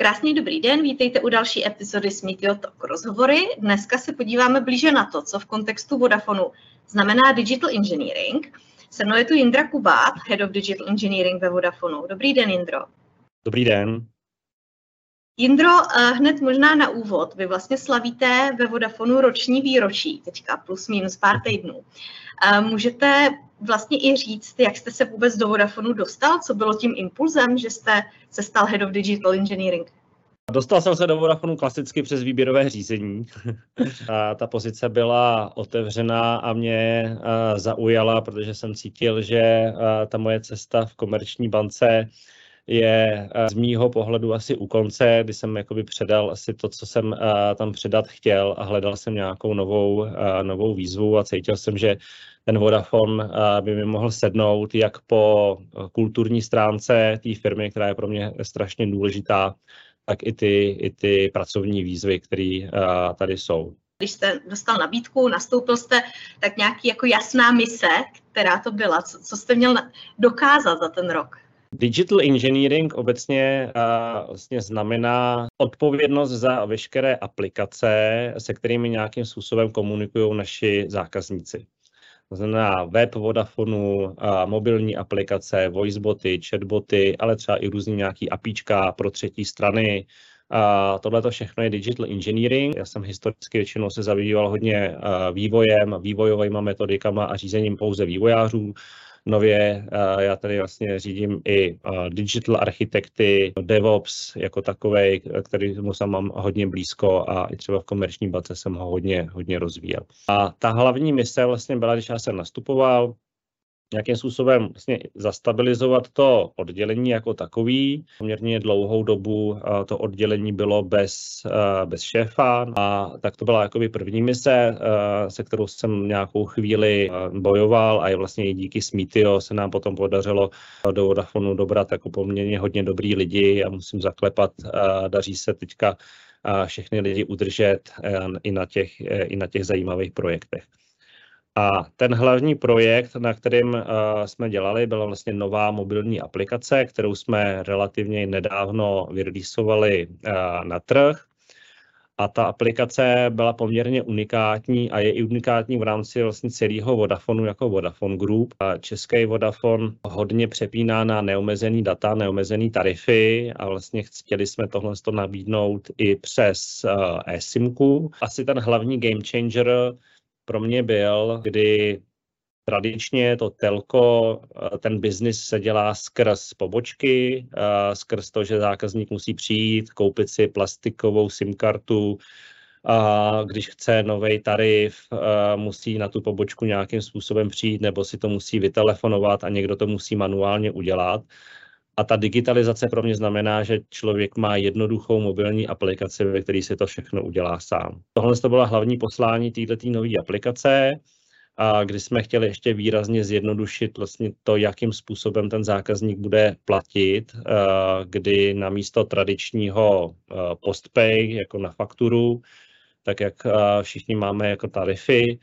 Krásný dobrý den, vítejte u další epizody Smitio Talk rozhovory. Dneska se podíváme blíže na to, co v kontextu Vodafonu znamená digital engineering. Se mnou je tu Jindra Kubát, Head of Digital Engineering ve Vodafonu. Dobrý den, Jindro. Dobrý den. Jindro, eh, hned možná na úvod. Vy vlastně slavíte ve Vodafonu roční výročí, teďka plus minus pár týdnů. Eh, můžete vlastně i říct, jak jste se vůbec do Vodafonu dostal? Co bylo tím impulzem, že jste se stal Head of Digital Engineering? Dostal jsem se do Vodafonu klasicky přes výběrové řízení. a ta pozice byla otevřená a mě zaujala, protože jsem cítil, že ta moje cesta v komerční bance je z mýho pohledu asi u konce, kdy jsem jakoby předal asi to, co jsem tam předat chtěl a hledal jsem nějakou novou, novou výzvu a cítil jsem, že ten Vodafone by mi mohl sednout jak po kulturní stránce té firmy, která je pro mě strašně důležitá, tak i ty, i ty pracovní výzvy, které tady jsou. Když jste dostal nabídku, nastoupil jste, tak nějaký jako jasná mise, která to byla, co, co jste měl dokázat za ten rok? Digital engineering obecně uh, vlastně znamená odpovědnost za veškeré aplikace, se kterými nějakým způsobem komunikují naši zákazníci. To znamená web Vodafonu, mobilní aplikace, voiceboty, chatboty, ale třeba i různý nějaký apíčka pro třetí strany. A tohle to všechno je digital engineering. Já jsem historicky většinou se zabýval hodně vývojem, vývojovými metodikama a řízením pouze vývojářů. Nově eh, já tady vlastně řídím i eh, digital architekty, DevOps jako takový, který mu jsem mám hodně blízko a i třeba v komerční bace jsem ho hodně, hodně rozvíjel. A ta hlavní mise vlastně byla, když já jsem nastupoval, nějakým způsobem vlastně zastabilizovat to oddělení jako takový. Poměrně dlouhou dobu to oddělení bylo bez, bez šéfa a tak to byla jakoby první mise, se kterou jsem nějakou chvíli bojoval a je vlastně i díky Smitio se nám potom podařilo do Vodafonu dobrat jako poměrně hodně dobrý lidi a musím zaklepat, daří se teďka všechny lidi udržet i na těch, i na těch zajímavých projektech. A ten hlavní projekt, na kterým uh, jsme dělali, byla vlastně nová mobilní aplikace, kterou jsme relativně nedávno vyreleasovali uh, na trh. A ta aplikace byla poměrně unikátní a je i unikátní v rámci vlastně celého Vodafonu jako Vodafone Group. A český Vodafone hodně přepíná na neomezený data, neomezený tarify a vlastně chtěli jsme tohle nabídnout i přes uh, eSIMku. Asi ten hlavní game changer pro mě byl, kdy tradičně to telko, eh, ten biznis se dělá skrz pobočky, eh, skrz to, že zákazník musí přijít, koupit si plastikovou SIM kartu, a když chce nový tarif, eh, musí na tu pobočku nějakým způsobem přijít nebo si to musí vytelefonovat a někdo to musí manuálně udělat. A ta digitalizace pro mě znamená, že člověk má jednoduchou mobilní aplikaci, ve které si to všechno udělá sám. Tohle to byla hlavní poslání této nové aplikace, a kdy jsme chtěli ještě výrazně zjednodušit vlastně to, jakým způsobem ten zákazník bude platit, kdy na místo tradičního postpay jako na fakturu, tak jak všichni máme jako tarify,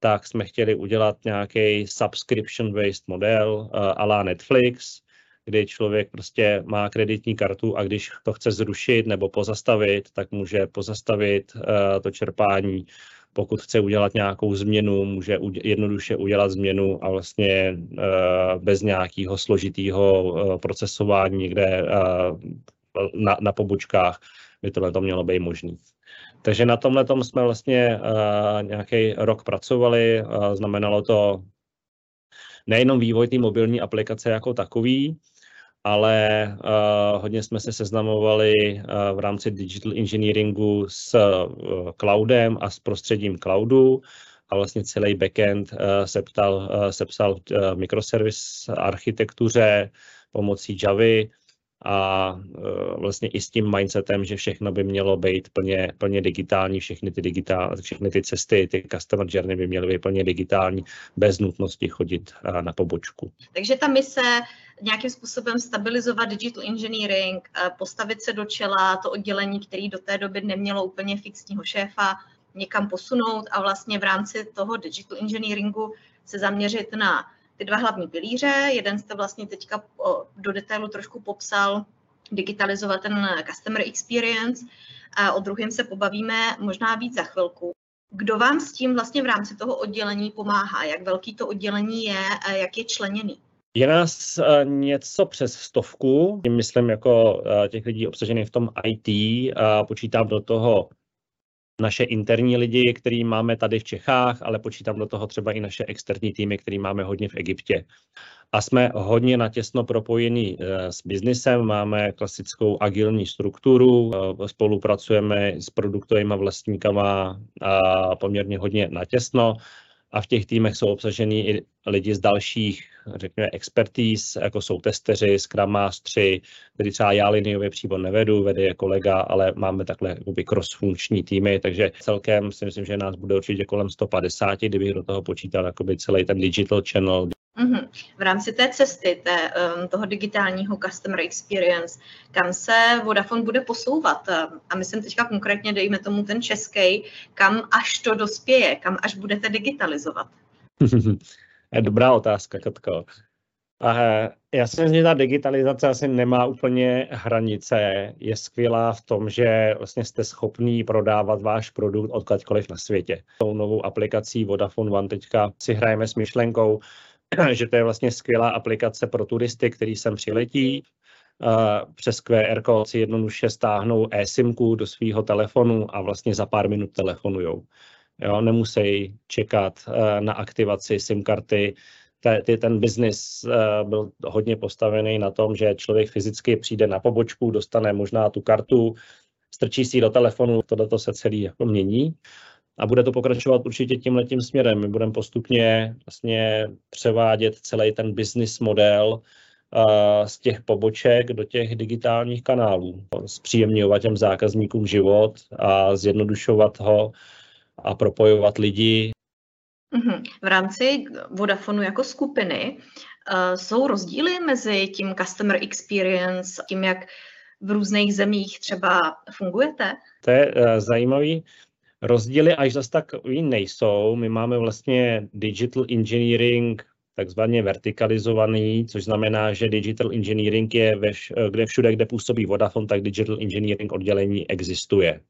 tak jsme chtěli udělat nějaký subscription-based model a la Netflix, kdy člověk prostě má kreditní kartu a když to chce zrušit nebo pozastavit, tak může pozastavit uh, to čerpání. Pokud chce udělat nějakou změnu, může jednoduše udělat změnu a vlastně uh, bez nějakého složitého uh, procesování někde na, na pobočkách by tohle to mělo být možné. Takže na tomhle jsme vlastně nějaký rok pracovali, znamenalo to nejenom vývoj té mobilní aplikace jako takový, ale uh, hodně jsme se seznamovali uh, v rámci digital engineeringu s uh, cloudem a s prostředím cloudu. A vlastně celý backend uh, septal, uh, sepsal uh, mikroservis architektuře pomocí Javy a uh, vlastně i s tím mindsetem, že všechno by mělo být plně, plně digitální, všechny ty, digitál, všechny ty cesty, ty customer journey by měly být plně digitální, bez nutnosti chodit uh, na pobočku. Takže ta mise nějakým způsobem stabilizovat digital engineering, eh, postavit se do čela to oddělení, který do té doby nemělo úplně fixního šéfa, někam posunout a vlastně v rámci toho digital engineeringu se zaměřit na ty dva hlavní pilíře. Jeden jste vlastně teďka do detailu trošku popsal digitalizovat ten customer experience. A o druhém se pobavíme možná víc za chvilku. Kdo vám s tím vlastně v rámci toho oddělení pomáhá? Jak velký to oddělení je, jak je členěný? Je nás uh, něco přes stovku, myslím jako uh, těch lidí obsažených v tom IT, uh, počítám do toho naše interní lidi, který máme tady v Čechách, ale počítám do toho třeba i naše externí týmy, který máme hodně v Egyptě. A jsme hodně natěsno propojení s biznisem, máme klasickou agilní strukturu, spolupracujeme s produktovými vlastníkama a poměrně hodně natěsno a v těch týmech jsou obsaženi i lidi z dalších, řekněme, expertíz, jako jsou testeři, Scrum Mastery, který třeba já liniově přímo nevedu, vede je kolega, ale máme takhle jakoby cross-funkční týmy, takže celkem si myslím, že nás bude určitě kolem 150, kdybych do toho počítal jakoby celý ten digital channel, Mm-hmm. V rámci té cesty, té, um, toho digitálního customer experience, kam se Vodafone bude posouvat? A myslím teďka konkrétně, dejme tomu ten český, kam až to dospěje, kam až budete digitalizovat? dobrá otázka, Katko. Já si myslím, že ta digitalizace asi nemá úplně hranice. Je skvělá v tom, že vlastně jste schopný prodávat váš produkt odkudkoliv na světě. Tou novou aplikací Vodafone One teďka si hrajeme s myšlenkou, že to je vlastně skvělá aplikace pro turisty, který sem přiletí, přes QR kód si jednoduše stáhnou e-simku do svého telefonu a vlastně za pár minut telefonujou. Jo, nemusí čekat na aktivaci SIM karty. Ten biznis byl hodně postavený na tom, že člověk fyzicky přijde na pobočku, dostane možná tu kartu, strčí si do telefonu, tohle se celý jako mění a bude to pokračovat určitě tím letím směrem. My budeme postupně vlastně převádět celý ten business model z těch poboček do těch digitálních kanálů. Zpříjemňovat těm zákazníkům život a zjednodušovat ho a propojovat lidi. Mhm. V rámci Vodafonu jako skupiny uh, jsou rozdíly mezi tím customer experience, tím, jak v různých zemích třeba fungujete? To je uh, zajímavý. Rozdíly až zase takový nejsou. My máme vlastně digital engineering takzvaně vertikalizovaný, což znamená, že digital engineering je ve, kde všude, kde působí Vodafone, tak digital engineering oddělení existuje.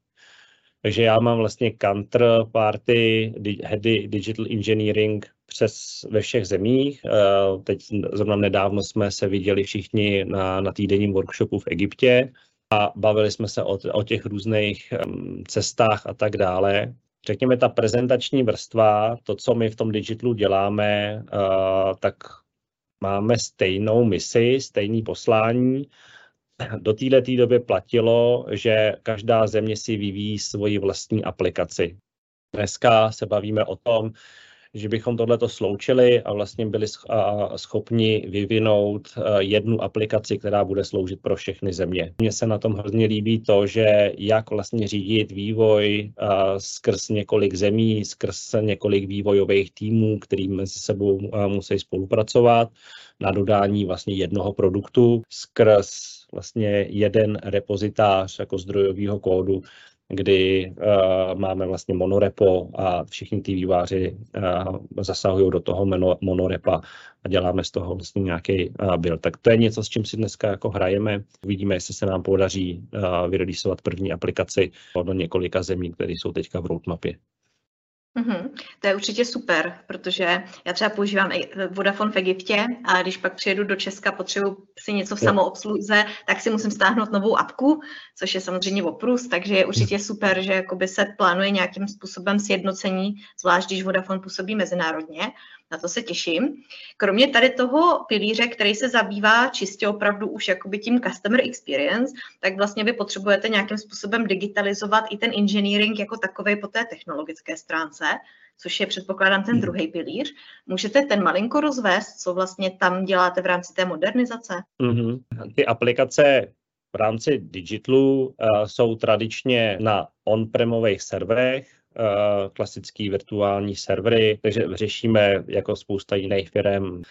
Takže já mám vlastně counterparty, heady digital engineering přes ve všech zemích. Eh, teď zrovna nedávno jsme se viděli všichni na, na týdenním workshopu v Egyptě a bavili jsme se o, o těch různých cestách a tak dále. Řekněme, ta prezentační vrstva, to, co my v tom digitalu děláme, uh, tak máme stejnou misi, stejný poslání. Do této doby platilo, že každá země si vyvíjí svoji vlastní aplikaci. Dneska se bavíme o tom, že bychom tohleto sloučili a vlastně byli schopni vyvinout jednu aplikaci, která bude sloužit pro všechny země. Mně se na tom hrozně líbí to, že jak vlastně řídit vývoj skrz několik zemí, skrz několik vývojových týmů, který mezi sebou musí spolupracovat na dodání vlastně jednoho produktu skrz vlastně jeden repozitář jako zdrojového kódu, kdy uh, máme vlastně monorepo a všichni ty výváři uh, zasahují do toho mono, monorepa a děláme z toho vlastně nějaký uh, build. Tak to je něco, s čím si dneska jako hrajeme. Uvidíme, jestli se nám podaří uh, vyreleasovat první aplikaci do několika zemí, které jsou teďka v roadmapě. Mm-hmm. To je určitě super, protože já třeba používám Vodafone v Egyptě a když pak přijedu do Česka, potřebuji si něco v samoobsluze, tak si musím stáhnout novou apku, což je samozřejmě oprus, takže je určitě super, že se plánuje nějakým způsobem sjednocení, zvlášť když Vodafone působí mezinárodně na to se těším. Kromě tady toho pilíře, který se zabývá čistě opravdu už jakoby tím customer experience, tak vlastně vy potřebujete nějakým způsobem digitalizovat i ten engineering jako takový po té technologické stránce, což je předpokládám ten hmm. druhý pilíř. Můžete ten malinko rozvést, co vlastně tam děláte v rámci té modernizace? Mm-hmm. Ty aplikace v rámci digitalu uh, jsou tradičně na on-premových serverech, Eh, klasický virtuální servery, takže řešíme jako spousta jiných firm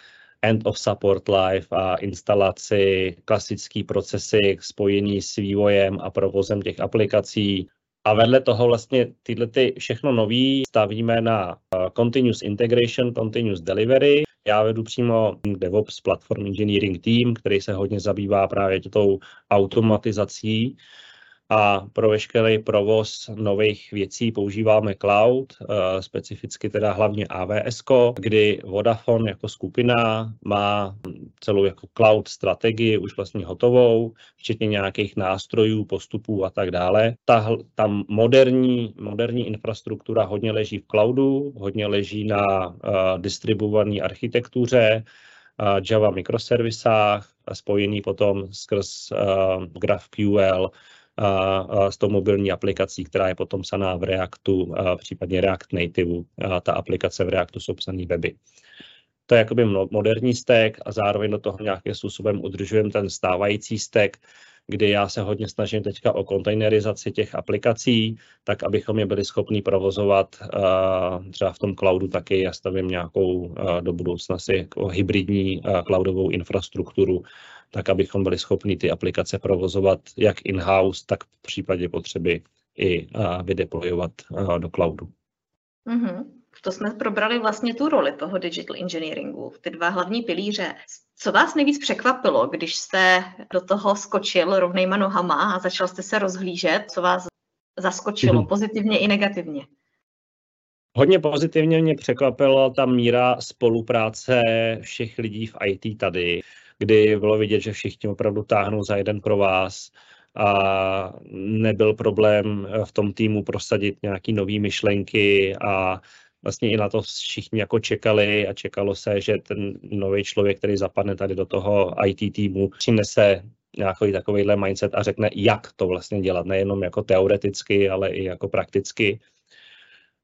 end of support live a instalaci, klasický procesy spojený s vývojem a provozem těch aplikací. A vedle toho vlastně tyhle ty všechno nový stavíme na eh, continuous integration, continuous delivery, Já vedu přímo DevOps Platform Engineering Team, který se hodně zabývá právě tou automatizací a pro veškerý provoz nových věcí používáme cloud, eh, specificky teda hlavně AWS, kdy Vodafone jako skupina má celou jako cloud strategii už vlastně hotovou, včetně nějakých nástrojů, postupů a tak dále. Ta, ta moderní, moderní infrastruktura hodně leží v cloudu, hodně leží na uh, distribuované architektuře, uh, Java mikroservisách, spojený potom skrz uh, GraphQL, s tou mobilní aplikací, která je potom psaná v Reactu, případně React Native. Ta aplikace v Reactu jsou psané weby. To je jakoby moderní stack a zároveň do toho nějakým způsobem udržujeme ten stávající stack, kdy já se hodně snažím teďka o kontejnerizaci těch aplikací, tak abychom je byli schopni provozovat uh, třeba v tom cloudu taky. Já stavím nějakou uh, do budoucna si jako hybridní uh, cloudovou infrastrukturu, tak abychom byli schopni ty aplikace provozovat jak in-house, tak v případě potřeby i vydeployovat do cloudu. Mm-hmm. To jsme probrali vlastně tu roli toho digital engineeringu, ty dva hlavní pilíře. Co vás nejvíc překvapilo, když jste do toho skočil rovnejma nohama a začal jste se rozhlížet? Co vás zaskočilo mm-hmm. pozitivně i negativně? Hodně pozitivně mě překvapila ta míra spolupráce všech lidí v IT tady kdy bylo vidět, že všichni opravdu táhnou za jeden pro vás a nebyl problém v tom týmu prosadit nějaké nové myšlenky a vlastně i na to všichni jako čekali a čekalo se, že ten nový člověk, který zapadne tady do toho IT týmu, přinese nějaký takovýhle mindset a řekne, jak to vlastně dělat, nejenom jako teoreticky, ale i jako prakticky.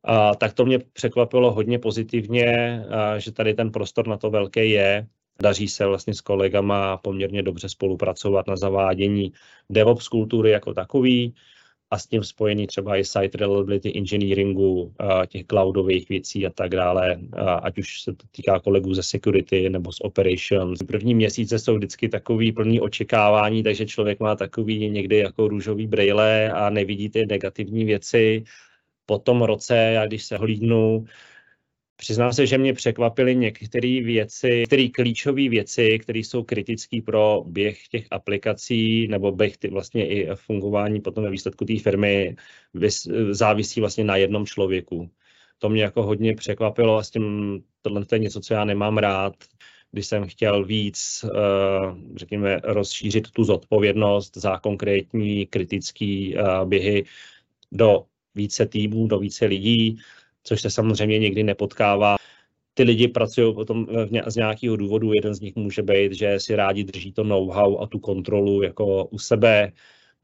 A, tak to mě překvapilo hodně pozitivně, a, že tady ten prostor na to velký je. Daří se vlastně s kolegama poměrně dobře spolupracovat na zavádění DevOps kultury jako takový a s tím spojený třeba i site reliability engineeringu, těch cloudových věcí a tak dále, ať už se to týká kolegů ze security nebo z operations. První měsíce jsou vždycky takový plný očekávání, takže člověk má takový někdy jako růžový brejle a nevidí ty negativní věci. Po tom roce, já když se hlídnu, Přiznám se, že mě překvapily některé věci, některé klíčové věci, které jsou kritické pro běh těch aplikací nebo běh ty vlastně i fungování potom ve výsledku té firmy závisí vlastně na jednom člověku. To mě jako hodně překvapilo a s tím tohle je něco, co já nemám rád, když jsem chtěl víc, eh, řekněme, rozšířit tu zodpovědnost za konkrétní kritické eh, běhy do více týmů, do více lidí, což se samozřejmě někdy nepotkává. Ty lidi pracují potom z nějakého důvodu. Jeden z nich může být, že si rádi drží to know-how a tu kontrolu jako u sebe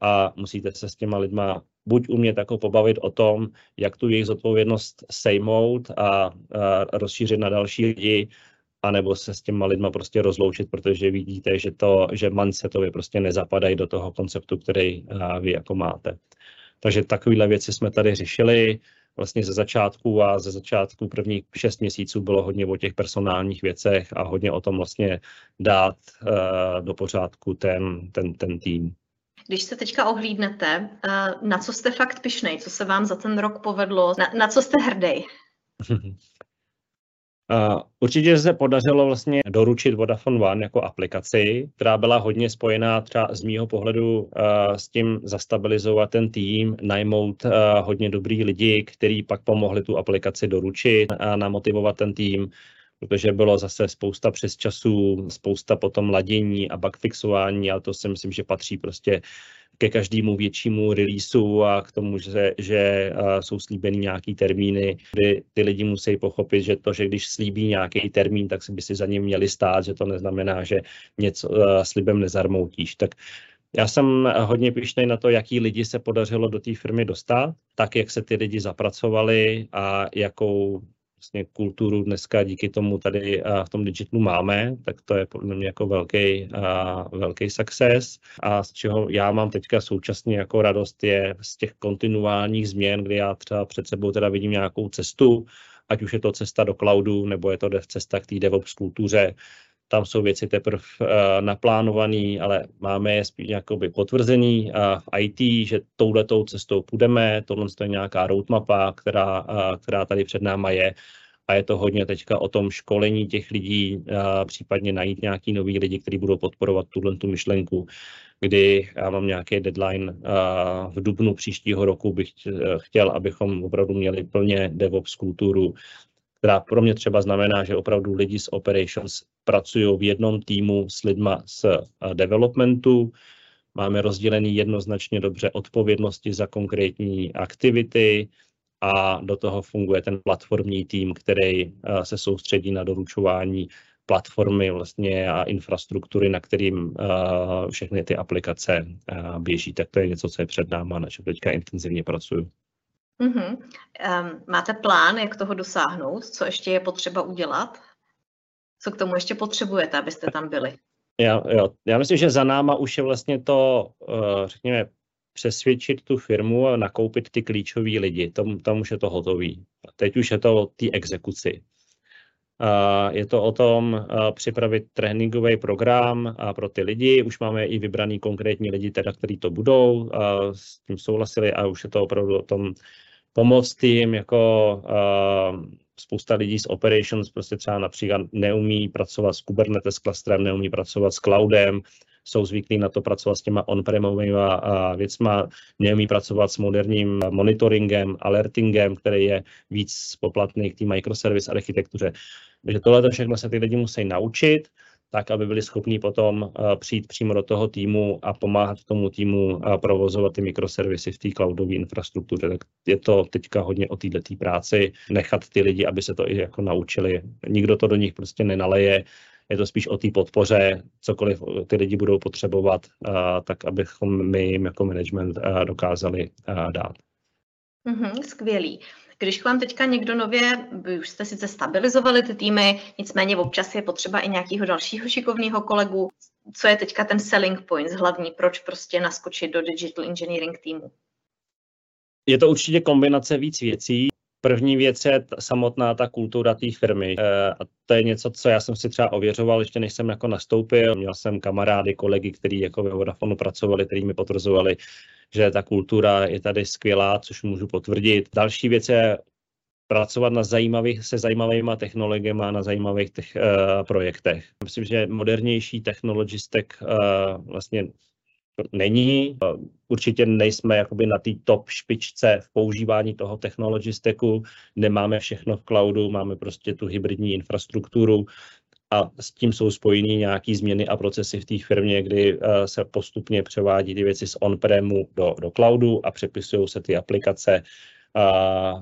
a musíte se s těma lidma buď umět jako pobavit o tom, jak tu jejich zodpovědnost sejmout a, a rozšířit na další lidi, anebo se s těma lidma prostě rozloučit, protože vidíte, že, to, že mindsetově prostě nezapadají do toho konceptu, který vy jako máte. Takže takovéhle věci jsme tady řešili vlastně ze začátku a ze začátku prvních šest měsíců bylo hodně o těch personálních věcech a hodně o tom vlastně dát uh, do pořádku ten, ten, ten tým. Když se teďka ohlídnete, uh, na co jste fakt pišnej, co se vám za ten rok povedlo, na, na co jste hrdý? Určitě se podařilo vlastně doručit Vodafone One jako aplikaci, která byla hodně spojená třeba z mýho pohledu s tím zastabilizovat ten tým, najmout hodně dobrý lidi, kteří pak pomohli tu aplikaci doručit a namotivovat ten tým protože bylo zase spousta přes časů, spousta potom ladění a bugfixování, ale to si myslím, že patří prostě ke každému většímu releaseu a k tomu, že, že jsou slíbeny nějaký termíny, kdy ty lidi musí pochopit, že to, že když slíbí nějaký termín, tak si by si za ním měli stát, že to neznamená, že něco slibem nezarmoutíš. Tak já jsem hodně pišnej na to, jaký lidi se podařilo do té firmy dostat, tak jak se ty lidi zapracovali a jakou vlastně kulturu dneska díky tomu tady v tom digitalu máme, tak to je podle mě jako velký, velký success. A z čeho já mám teďka současně jako radost je z těch kontinuálních změn, kdy já třeba před sebou teda vidím nějakou cestu, ať už je to cesta do cloudu, nebo je to cesta k té DevOps kultuře, tam jsou věci teprve uh, naplánované, ale máme je spíš jakoby potvrzený uh, v IT, že touhletou cestou půjdeme, tohle je nějaká roadmapa, která, uh, která tady před náma je. A je to hodně teďka o tom školení těch lidí, případně najít nějaký nový lidi, kteří budou podporovat tuhle tu myšlenku, kdy já mám nějaký deadline v dubnu příštího roku bych chtěl, abychom opravdu měli plně DevOps kulturu, která pro mě třeba znamená, že opravdu lidi z operations pracují v jednom týmu s lidma z developmentu, máme rozdělený jednoznačně dobře odpovědnosti za konkrétní aktivity, a do toho funguje ten platformní tým, který eh, se soustředí na doručování platformy vlastně a infrastruktury, na kterým eh, všechny ty aplikace eh, běží. Tak to je něco, co je před náma, na čem teďka intenzivně pracuju. Mm-hmm. Um, máte plán, jak toho dosáhnout? Co ještě je potřeba udělat? Co k tomu ještě potřebujete, abyste tam byli? Já, jo, já myslím, že za náma už je vlastně to, řekněme, přesvědčit tu firmu a nakoupit ty klíčové lidi. Tam, tam už je to hotový. Teď už je to o té exekuci. Je to o tom připravit tréninkový program pro ty lidi. Už máme i vybraný konkrétní lidi, teda, kteří to budou, s tím souhlasili a už je to opravdu o tom pomoct jim, jako spousta lidí z operations prostě třeba například neumí pracovat s Kubernetes clusterem, neumí pracovat s cloudem, jsou zvyklí na to pracovat s těma on-premovými věcma, neumí pracovat s moderním monitoringem, alertingem, který je víc poplatný k té microservice architektuře. Takže tohle všechno se ty lidi musí naučit, tak aby byli schopni potom přijít přímo do toho týmu a pomáhat tomu týmu provozovat ty mikroservisy v té cloudové infrastruktuře. Tak je to teďka hodně o této práci, nechat ty lidi, aby se to i jako naučili. Nikdo to do nich prostě nenaleje, je to spíš o té podpoře, cokoliv ty lidi budou potřebovat, tak abychom my jim jako management dokázali dát. Mm-hmm, skvělý. Když k vám teďka někdo nově, vy už jste sice stabilizovali ty týmy, nicméně občas je potřeba i nějakého dalšího šikovného kolegu. Co je teďka ten selling point hlavní, proč prostě naskočit do digital engineering týmu? Je to určitě kombinace víc věcí. První věc je t- samotná ta kultura té firmy. E, a to je něco, co já jsem si třeba ověřoval, ještě než jsem jako nastoupil. Měl jsem kamarády, kolegy, kteří jako ve Vodafonu pracovali, kteří mi potvrzovali, že ta kultura je tady skvělá, což můžu potvrdit. Další věc je pracovat na zajímavých, se zajímavými technologiemi a na zajímavých tech, uh, projektech. Myslím, že modernější technologistek uh, vlastně není. Určitě nejsme jakoby na té top špičce v používání toho technology stacku, nemáme všechno v cloudu, máme prostě tu hybridní infrastrukturu a s tím jsou spojeny nějaké změny a procesy v té firmě, kdy uh, se postupně převádí ty věci z on-premu do, do cloudu a přepisují se ty aplikace a,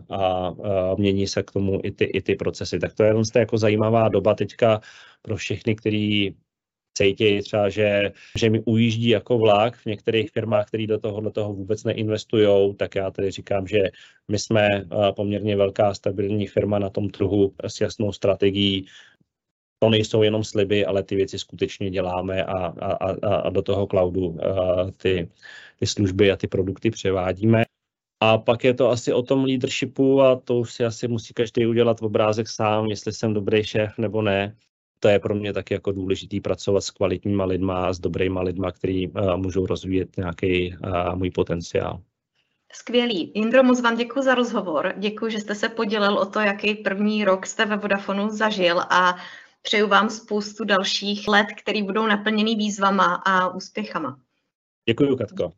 a, a mění se k tomu i ty, i ty procesy. Tak to je jako zajímavá doba teďka pro všechny, kteří cítí třeba, že, že mi ujíždí jako vlak v některých firmách, které do toho, do toho vůbec neinvestují, tak já tady říkám, že my jsme eh, poměrně velká stabilní firma na tom trhu s jasnou strategií, to nejsou jenom sliby, ale ty věci skutečně děláme a, a, a, a do toho cloudu a, eh, ty, ty služby a ty produkty převádíme. A pak je to asi o tom leadershipu a to už si asi musí každý udělat obrázek sám, jestli jsem dobrý šéf nebo ne to je pro mě taky jako důležitý pracovat s kvalitníma lidma a s dobrýma lidma, který uh, můžou rozvíjet nějaký uh, můj potenciál. Skvělý. Indro, moc vám děkuji za rozhovor. Děkuji, že jste se podělil o to, jaký první rok jste ve Vodafonu zažil a přeju vám spoustu dalších let, které budou naplněný výzvama a úspěchama. Děkuji, Katko.